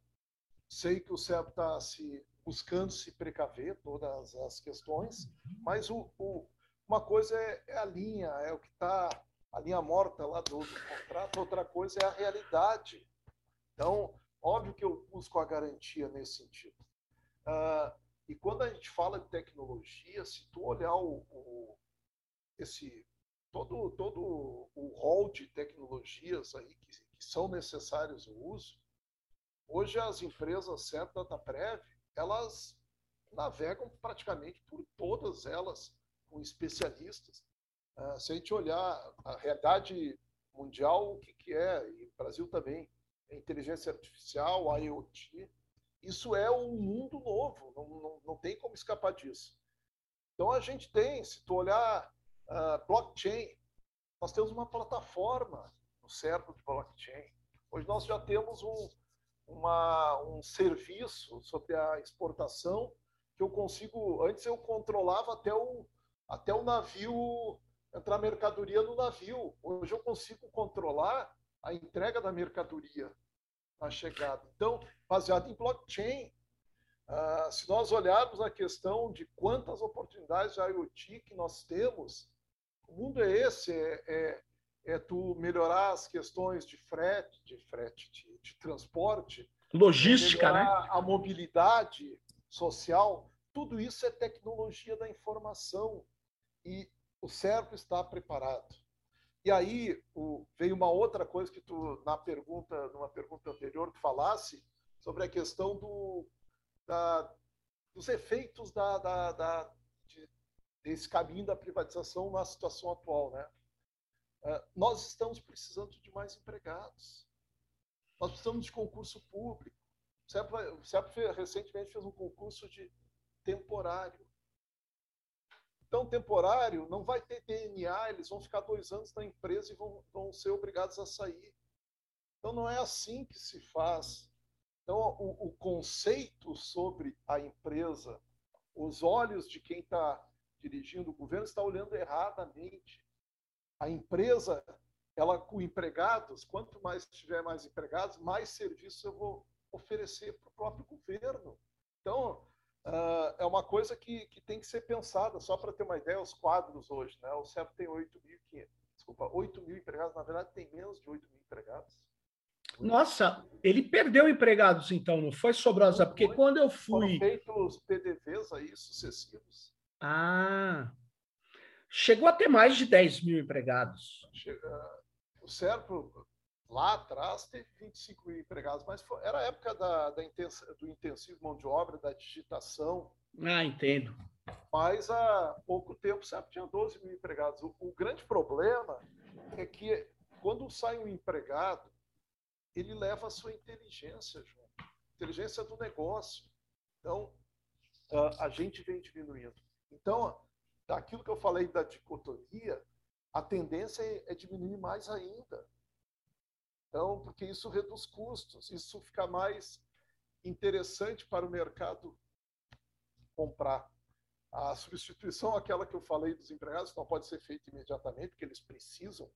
sei que o CEP está se buscando se precaver todas as questões, mas o, o, uma coisa é, é a linha, é o que está, a linha morta lá do, do, contrato, outra coisa é a realidade. Então, óbvio que eu busco a garantia nesse sentido. Uh, e quando a gente fala de tecnologia, se tu olhar o, o, esse todo todo o rol de tecnologias aí que, que são necessários o uso, hoje as empresas certas da Prev, elas navegam praticamente por todas elas com especialistas. Uh, se a gente olhar a realidade mundial, o que, que é, e Brasil também, é inteligência artificial, IoT, isso é um mundo novo, não, não, não tem como escapar disso. Então a gente tem, se tu olhar uh, blockchain, nós temos uma plataforma no cérebro de blockchain. Hoje nós já temos um, uma, um serviço sobre a exportação que eu consigo. Antes eu controlava até o, até o navio entrar mercadoria no navio. Hoje eu consigo controlar a entrega da mercadoria na chegada. Então, baseado em blockchain, uh, se nós olharmos a questão de quantas oportunidades de IoT que nós temos, o mundo é esse, é, é, é tu melhorar as questões de frete, de frete, de, de transporte, logística, né? A mobilidade social, tudo isso é tecnologia da informação e o cérebro está preparado. E aí o, veio uma outra coisa que tu na pergunta, numa pergunta anterior, tu falasse sobre a questão do, da, dos efeitos da, da, da de, desse caminho da privatização na situação atual, né? Uh, nós estamos precisando de mais empregados. Nós precisamos de concurso público. O CEP, o CEP recentemente fez um concurso de temporário. Então, temporário, não vai ter DNA, eles vão ficar dois anos na empresa e vão, vão ser obrigados a sair. Então, não é assim que se faz. Então, o, o conceito sobre a empresa, os olhos de quem está dirigindo o governo está olhando erradamente. A empresa, ela com empregados, quanto mais tiver mais empregados, mais serviços eu vou oferecer para o próprio governo. Então, uh, é uma coisa que, que tem que ser pensada. Só para ter uma ideia, os quadros hoje, né? O CEP tem 8.500, desculpa, 8 mil empregados, na verdade tem menos de 8 mil empregados. Nossa, ele perdeu empregados então, não foi, Sobrosa? Porque quando eu fui. Foram feitos PDVs aí sucessivos. Ah. Chegou a ter mais de 10 mil empregados. Chega... O Serpo, lá atrás, teve 25 mil empregados, mas foi... era a época da, da do intensivo mão de obra, da digitação. Ah, entendo. Mas há pouco tempo Serpo tinha 12 mil empregados. O, o grande problema é que quando sai um empregado, ele leva a sua inteligência junto. Inteligência do negócio. Então, a gente vem diminuindo. Então, daquilo que eu falei da dicotomia, a tendência é, é diminuir mais ainda. Então, porque isso reduz custos, isso fica mais interessante para o mercado comprar. A substituição, aquela que eu falei dos empregados, não pode ser feita imediatamente, porque eles precisam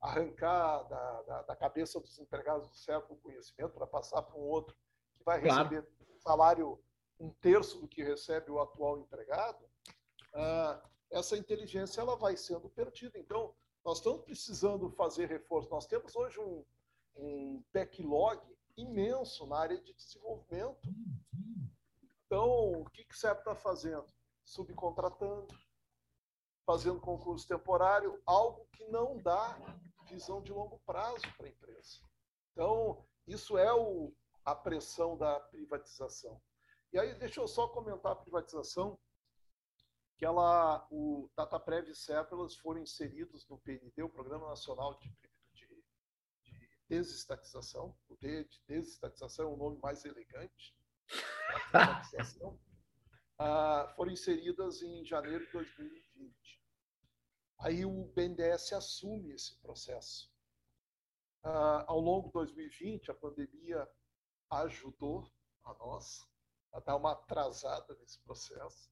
arrancar da, da, da cabeça dos empregados do CERP o conhecimento para passar para um outro que vai receber claro. salário um terço do que recebe o atual empregado, ah, essa inteligência ela vai sendo perdida. Então, nós estamos precisando fazer reforço. Nós temos hoje um, um backlog imenso na área de desenvolvimento. Então, o que, que o CEP está fazendo? Subcontratando, fazendo concurso temporário, algo que não dá visão de longo prazo para a empresa. Então, isso é o, a pressão da privatização. E aí, deixa eu só comentar a privatização, que ela, o DataPrev e CEP, elas foram inseridos no PND, o Programa Nacional de, de Desestatização. O D de desestatização é um nome mais elegante. ah, foram inseridas em janeiro de 2020. Aí o BNDES assume esse processo. Ah, ao longo de 2020, a pandemia ajudou a nós a dar uma atrasada nesse processo.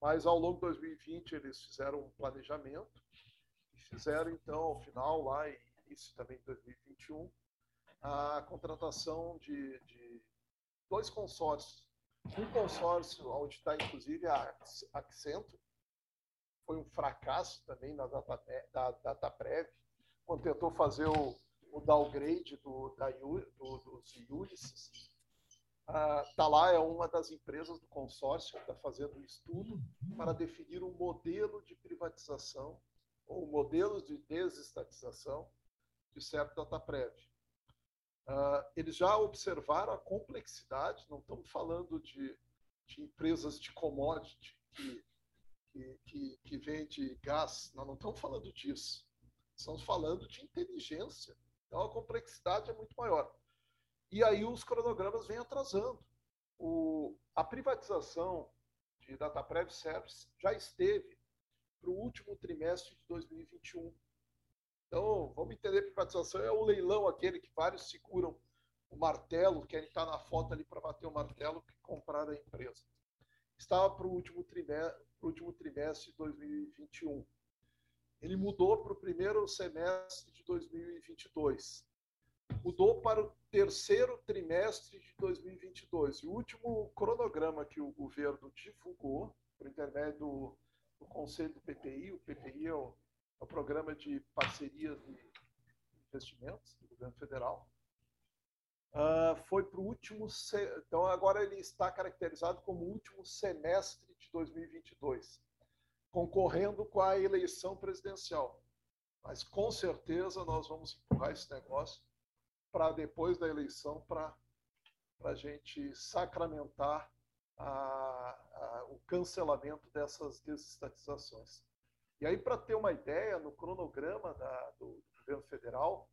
Mas ao longo de 2020 eles fizeram um planejamento e fizeram então ao final lá e início também de 2021 a contratação de, de dois consórcios. Um consórcio onde está inclusive a Accenture, foi um fracasso também na data, da DataPrev, quando tentou fazer o, o downgrade do, da, do, dos Ulysses a Talá é uma das empresas do consórcio que está fazendo um estudo para definir um modelo de privatização ou modelos de desestatização de certo DataPrev. Uh, eles já observaram a complexidade, não estamos falando de, de empresas de commodity que, que, que, que vende gás, não, não estamos falando disso. Estamos falando de inteligência. Então a complexidade é muito maior. E aí os cronogramas vêm atrasando. O, a privatização de DataPrev Service já esteve para o último trimestre de 2021. Então, vamos entender privatização é o leilão aquele que vários seguram o martelo, querem estar na foto ali para bater o martelo que compraram a empresa. Estava para o último trimestre, último trimestre de 2021. Ele mudou para o primeiro semestre de 2022 mudou para o terceiro trimestre de 2022. E o último cronograma que o governo divulgou, por intermédio do, do Conselho do PPI, o PPI é o, é o Programa de Parcerias de Investimentos do governo federal, uh, foi para o último. Então, agora ele está caracterizado como último semestre de 2022, concorrendo com a eleição presidencial. Mas com certeza nós vamos empurrar esse negócio para depois da eleição, para a gente sacramentar a, a, o cancelamento dessas desestatizações. E aí, para ter uma ideia, no cronograma da, do, governo federal,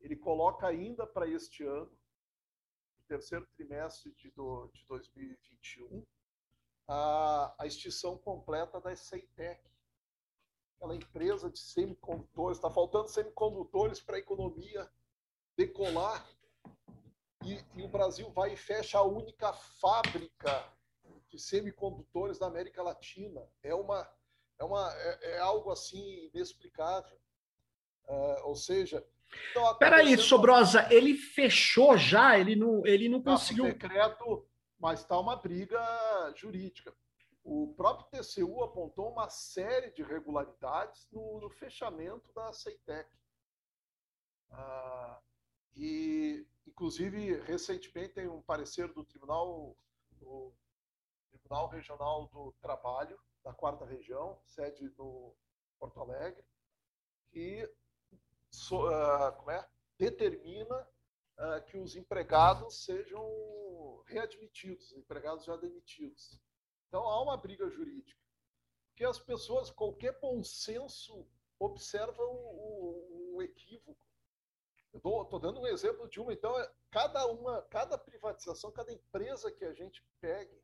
ele coloca ainda para este ano, no terceiro trimestre de, do, de 2021, a, a extinção completa da Ceitec, aquela empresa de semicondutores. Está faltando semicondutores para a economia decolar. E, e, o Brasil vai e fecha a única fábrica de semicondutores da América Latina. É, uma, é, uma, é, é algo assim inexplicável. Uh, ou seja, então, Peraí, Sobrosa, ele fechou já? Ele não, ele não conseguiu. Não, decreto, mas está uma briga jurídica. O próprio TCU apontou uma série de irregularidades no, no fechamento da CEITEC. Ah, e, inclusive, recentemente tem um parecer do Tribunal, do Tribunal Regional do Trabalho, da quarta região, sede no Porto Alegre, que so, uh, é? determina uh, que os empregados sejam readmitidos, empregados já demitidos. Então há uma briga jurídica. Que as pessoas, qualquer bom senso, observa o, o, o equívoco. Estou dando um exemplo de uma, então, é, cada uma, cada privatização, cada empresa que a gente pegue,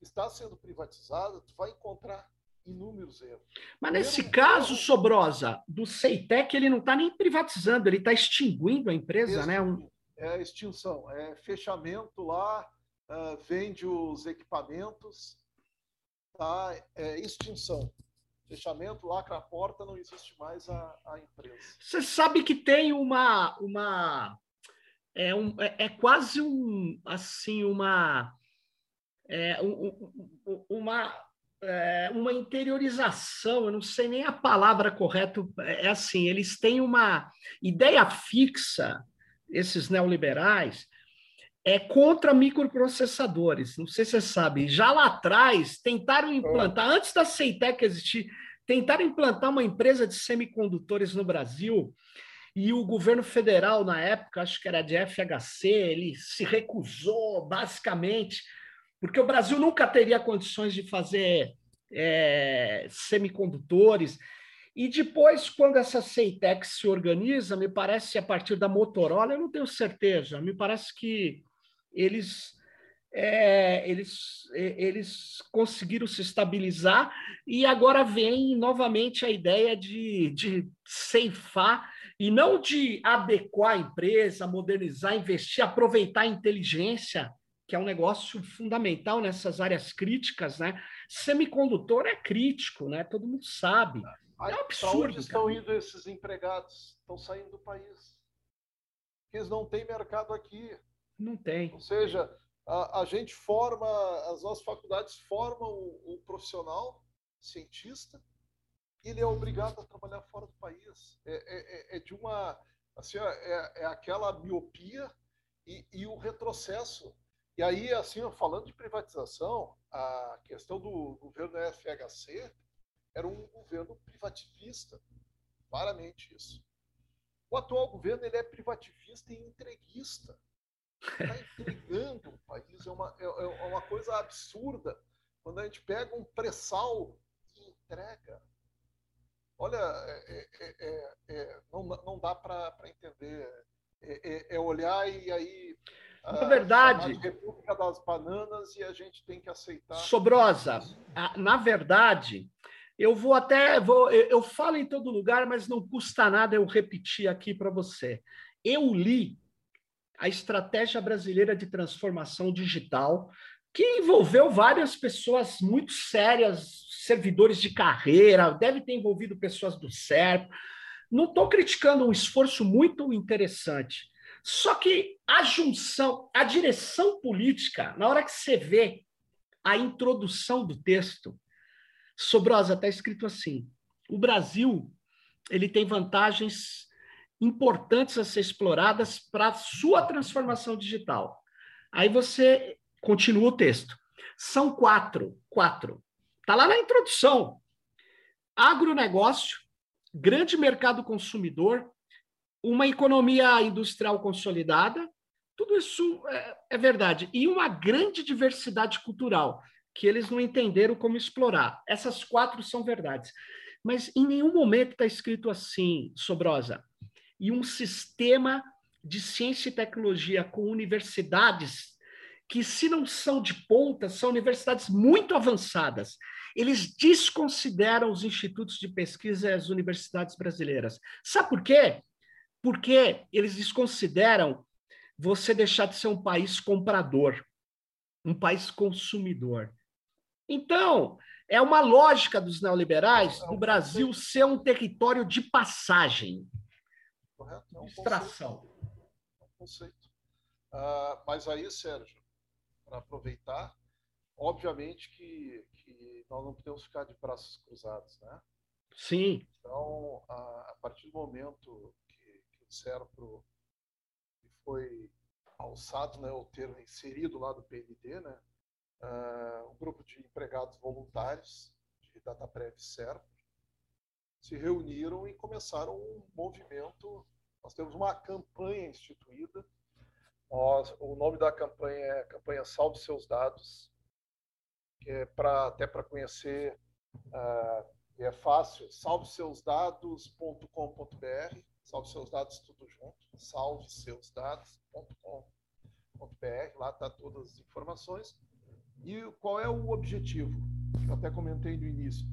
está sendo privatizada, tu vai encontrar inúmeros erros. Mas nesse Primeiro, caso, erro... Sobrosa, do Ceitec, ele não está nem privatizando, ele está extinguindo a empresa, né? Um... É extinção, é fechamento lá, uh, vende os equipamentos, tá? É extinção. Fechamento, lacra a porta, não existe mais a, a empresa. Você sabe que tem uma. uma é, um, é, é quase um. Assim, uma. É, um, uma, é, uma interiorização, eu não sei nem a palavra correta, é assim, eles têm uma ideia fixa, esses neoliberais, é contra microprocessadores. Não sei se você sabe. Já lá atrás, tentaram implantar, antes da Ceitec existir, tentaram implantar uma empresa de semicondutores no Brasil e o governo federal, na época, acho que era de FHC, ele se recusou, basicamente, porque o Brasil nunca teria condições de fazer é, semicondutores. E depois, quando essa Ceitec se organiza, me parece a partir da Motorola, eu não tenho certeza, me parece que eles, é, eles, eles conseguiram se estabilizar e agora vem novamente a ideia de, de ceifar e não de adequar a empresa, modernizar, investir, aproveitar a inteligência, que é um negócio fundamental nessas áreas críticas, né? Semicondutor é crítico, né? Todo mundo sabe. É um absurdo. Onde estão indo esses empregados? Estão saindo do país. Eles não têm mercado aqui. Não tem. Ou seja, a, a gente forma, as nossas faculdades formam o, o profissional cientista e ele é obrigado a trabalhar fora do país. É, é, é, é de uma. Assim, é, é aquela miopia e, e, o retrocesso. E aí, assim, falando de privatização, a questão do governo FHC era um governo privativista, claramente isso. O atual governo ele é privativista e entreguista está entregando o país. É uma, é, é uma coisa absurda quando a gente pega um pré-sal e entrega. Olha, é, é, é, é não, não dá para entender. É, olhar e aí. Na verdade. República das Bananas e a gente tem que aceitar. Sobrosa, na verdade, eu vou até. Vou, eu falo em todo lugar, mas não custa nada eu repetir aqui para você. Eu li a Estratégia Brasileira de Transformação Digital, que envolveu várias pessoas muito sérias, servidores de carreira, deve ter envolvido pessoas do CERP. Não estou criticando um esforço muito interessante. Só que a junção, a direção política, na hora que você vê a introdução do texto, Sobrosa está escrito assim: o Brasil ele tem vantagens importantes a ser exploradas para sua transformação digital. Aí você continua o texto. São quatro. Quatro. Está lá na introdução. Agronegócio, grande mercado consumidor, uma economia industrial consolidada, tudo isso é, é, verdade. E uma grande diversidade cultural, que eles não entenderam como explorar. Essas quatro são verdades. Mas em nenhum momento está escrito assim, Sobrosa, e um sistema de ciência e tecnologia com universidades que, se não são de ponta, são universidades muito avançadas. Eles desconsideram os institutos de pesquisa e as universidades brasileiras. Sabe por quê? Porque eles desconsideram você deixar de ser um país comprador, um país consumidor. Então, é uma lógica dos neoliberais do Brasil ser um território de passagem. Correto? É um Extração. Conceito. É um conceito. Uh, mas aí, Sérgio, para aproveitar, obviamente que, que nós não podemos ficar de braços cruzados, né? Sim. Então, a, a partir do momento que, que o Serpro foi alçado, né, o termo inserido lá do PND, né, uh, um grupo de empregados voluntários de DataPrev Serpro se reuniram e começaram um movimento. Nós temos uma campanha instituída nós, o nome da campanha é campanha Salve Seus Dados, que é para até para conhecer, uh, é fácil, salveseusdados.com.br, salve seus dados tudo junto, salveseusdados.com.br, lá está todas as informações. E qual é o objetivo? Eu até comentei no início.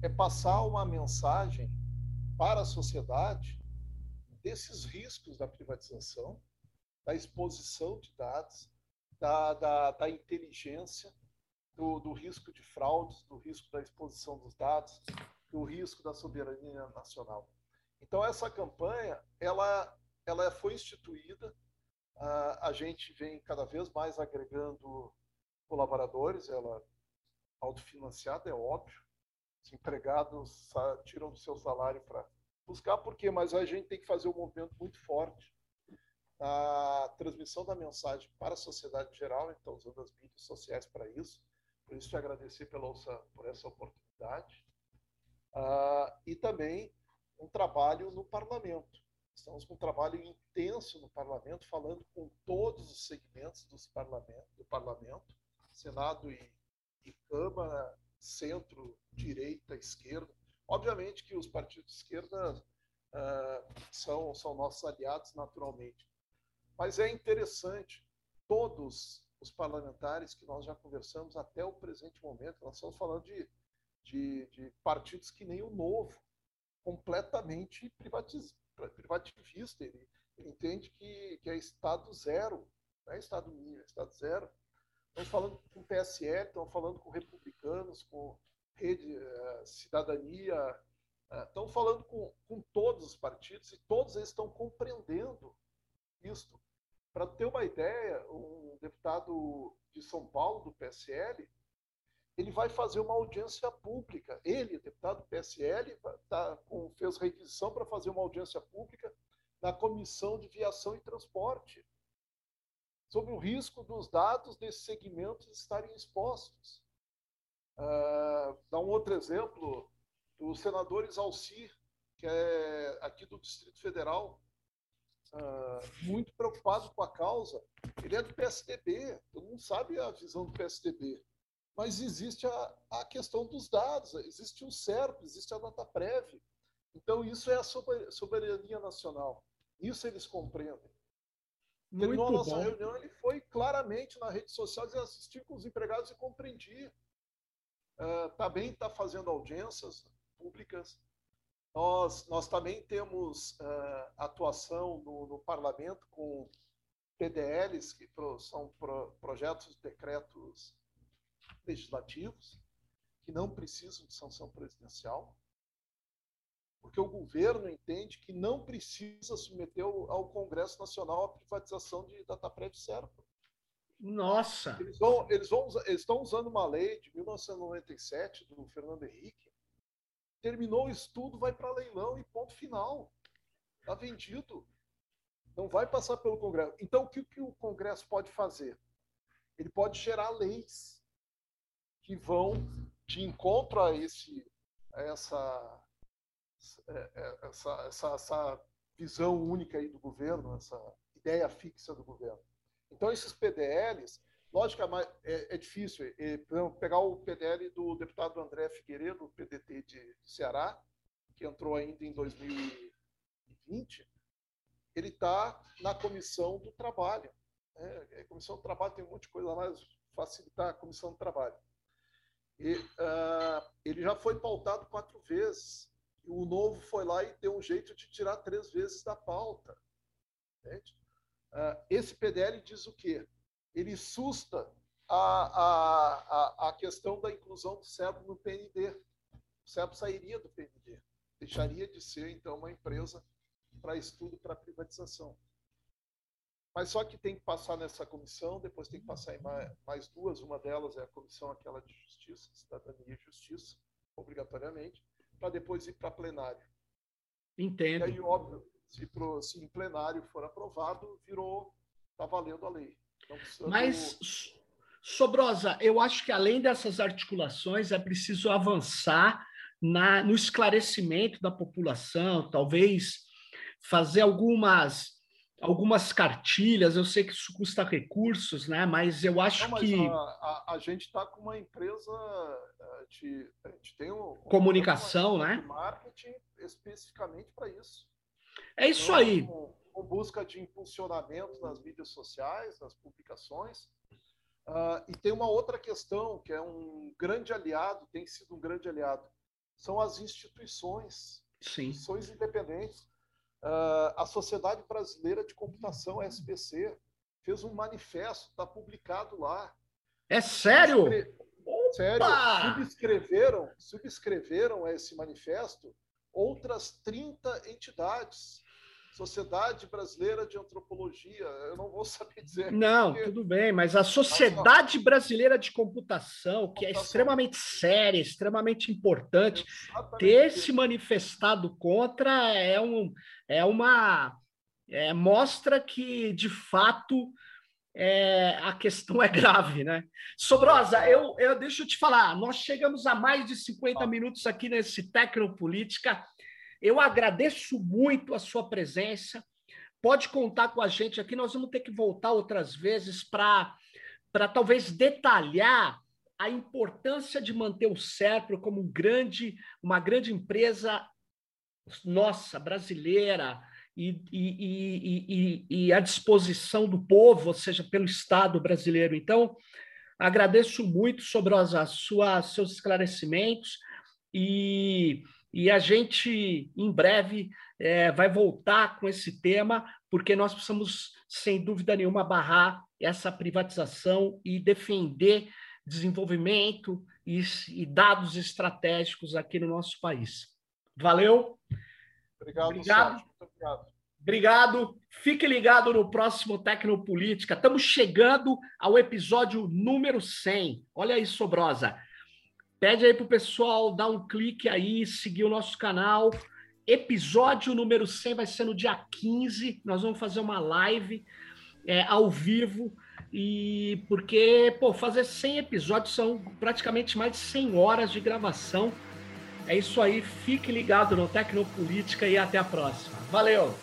É passar uma mensagem para a sociedade desses riscos da privatização, da exposição de dados, da, da, da inteligência, do, do, risco de fraudes, do risco da exposição dos dados, do risco da soberania nacional. Então essa campanha, ela, ela foi instituída, a, a gente vem cada vez mais agregando colaboradores, ela autofinanciada, é óbvio, os empregados tiram do seu salário para buscar, por quê? Mas a gente tem que fazer um movimento muito forte a transmissão da mensagem para a sociedade geral, então usando as mídias sociais para isso. Por isso te agradecer pela, por essa oportunidade. Uh, e também um trabalho no parlamento. Estamos com um trabalho intenso no parlamento, falando com todos os segmentos dos parlamento, do parlamento, Senado e, e Câmara, centro, direita, esquerda. Obviamente que os partidos de esquerda uh, são, são nossos aliados naturalmente, mas é interessante, todos os parlamentares que nós já conversamos até o presente momento, nós estamos falando de, de, de partidos que nem o Novo, completamente privativista. Ele, ele entende que, que é Estado zero, não é Estado mínimo, é Estado zero. Estamos falando com o PSL, estamos falando com republicanos, com Rede uh, Cidadania, uh, estamos falando com, com todos os partidos e todos eles estão compreendendo isto. Para ter uma ideia, um deputado de São Paulo, do PSL, ele vai fazer uma audiência pública. Ele, deputado do PSL, tá, com, fez requisição para fazer uma audiência pública na Comissão de Viação e Transporte sobre o risco dos dados desses segmentos estarem expostos. Uh, dá um outro exemplo, o senador Isalcir, que é aqui do Distrito Federal, uh, muito preocupado com a causa. Ele é do PSDB, todo mundo sabe a visão do PSDB. Mas existe a, a questão dos dados, existe o CERP, existe a DataPrev. Então, isso é a soberania nacional. Isso eles compreendem. Muito Terminou a nossa bom. reunião, ele foi claramente na rede social e assistir com os empregados e compreendi. Uh, também está fazendo audiências públicas, nós, nós também temos uh, atuação no, no, parlamento com PDLs, que pro, são pro, projetos de decretos legislativos, que não precisam de sanção presidencial, porque o governo entende que não precisa submeter ao, Congresso Nacional a privatização de Dataprev Serpa. Nossa! Eles, vão, eles, vão, eles estão usando uma lei de 1997 do Fernando Henrique, Terminou o estudo, vai para leilão e ponto final. Está vendido. Não vai passar pelo Congresso. Então, o que, que o Congresso pode fazer? Ele pode gerar leis que vão de encontro a esse, essa, é, é, essa, essa, essa visão única aí do governo, essa ideia fixa do governo. Então, esses PDLs Lógico que é, é, é difícil. É, pegar o PDL do deputado André Figueiredo, PDT de Ceará, que entrou ainda em 2020, ele está na comissão do trabalho. É, a comissão do trabalho tem um monte de coisa lá, facilitar a comissão do trabalho. E, uh, ele já foi pautado quatro vezes. E o novo foi lá e deu um jeito de tirar três vezes da pauta. Uh, esse PDL diz o quê? Ele susta a, a, a, a questão da inclusão do cérebro no PND. O cérebro sairia do PND. Deixaria de ser, então, uma empresa para estudo para privatização. Mas só que tem que passar nessa comissão, depois tem que passar em mais duas. Uma delas é a comissão aquela de justiça, cidadania e justiça, obrigatoriamente, para depois ir para plenário. Entendo. E aí, óbvio, se, pro, se em plenário for aprovado, virou, está valendo a lei. Então. Mas, Sobrosa, eu acho que além dessas articulações, é preciso avançar na, no esclarecimento da população, talvez fazer algumas algumas cartilhas, eu sei que isso custa recursos, né? Mas eu acho Não, mas que. A, a, a gente está com uma empresa de. A gente tem um, comunicação, né? Marketing especificamente para isso. É isso então, aí. Com, com, busca de impulsionamento nas mídias sociais, nas publicações. Uh, e tem uma outra questão que é um grande aliado, tem sido um grande aliado, são as instituições, Sim. instituições independentes a Sociedade Brasileira de Computação, SBC, fez um manifesto, está publicado lá. É sério? Sério, subscreveram, subscreveram esse manifesto outras 30 entidades. Sociedade Brasileira de Antropologia, eu não vou saber dizer. Não, porque... tudo bem, mas a Sociedade Brasileira de Computação, que é extremamente séria, extremamente importante, Exatamente. ter se manifestado contra é, um, é uma. É, mostra que, de fato, é, a questão é grave, né? Sobrosa, eu, eu deixa eu te falar, nós chegamos a mais de 50 minutos aqui nesse Tecnopolítica. Eu agradeço muito a sua presença. Pode contar com a gente aqui. Nós vamos ter que voltar outras vezes para talvez detalhar a importância de manter o Serpro como um grande, uma grande empresa nossa, brasileira, e, e, e, e, à disposição do povo, ou seja, pelo Estado brasileiro. Então, agradeço muito sobre as, as suas, seus esclarecimentos e e a gente, em breve, é, vai voltar com esse tema, porque nós precisamos, sem dúvida nenhuma, barrar essa privatização e defender desenvolvimento e, e dados estratégicos aqui no nosso país. Valeu? Obrigado, obrigado. Muito obrigado. Obrigado. Fique ligado no próximo Tecnopolítica. Estamos chegando ao episódio número 100. Olha aí, Sobrosa. Pede aí pro pessoal dar um clique aí, seguir o nosso canal. Episódio número 100 vai ser no dia 15. Nós vamos fazer uma live é, ao vivo. E porque, pô, fazer 100 episódios são praticamente mais de 100 horas de gravação. É isso aí. Fique ligado no Tecnopolítica e até a próxima. Valeu!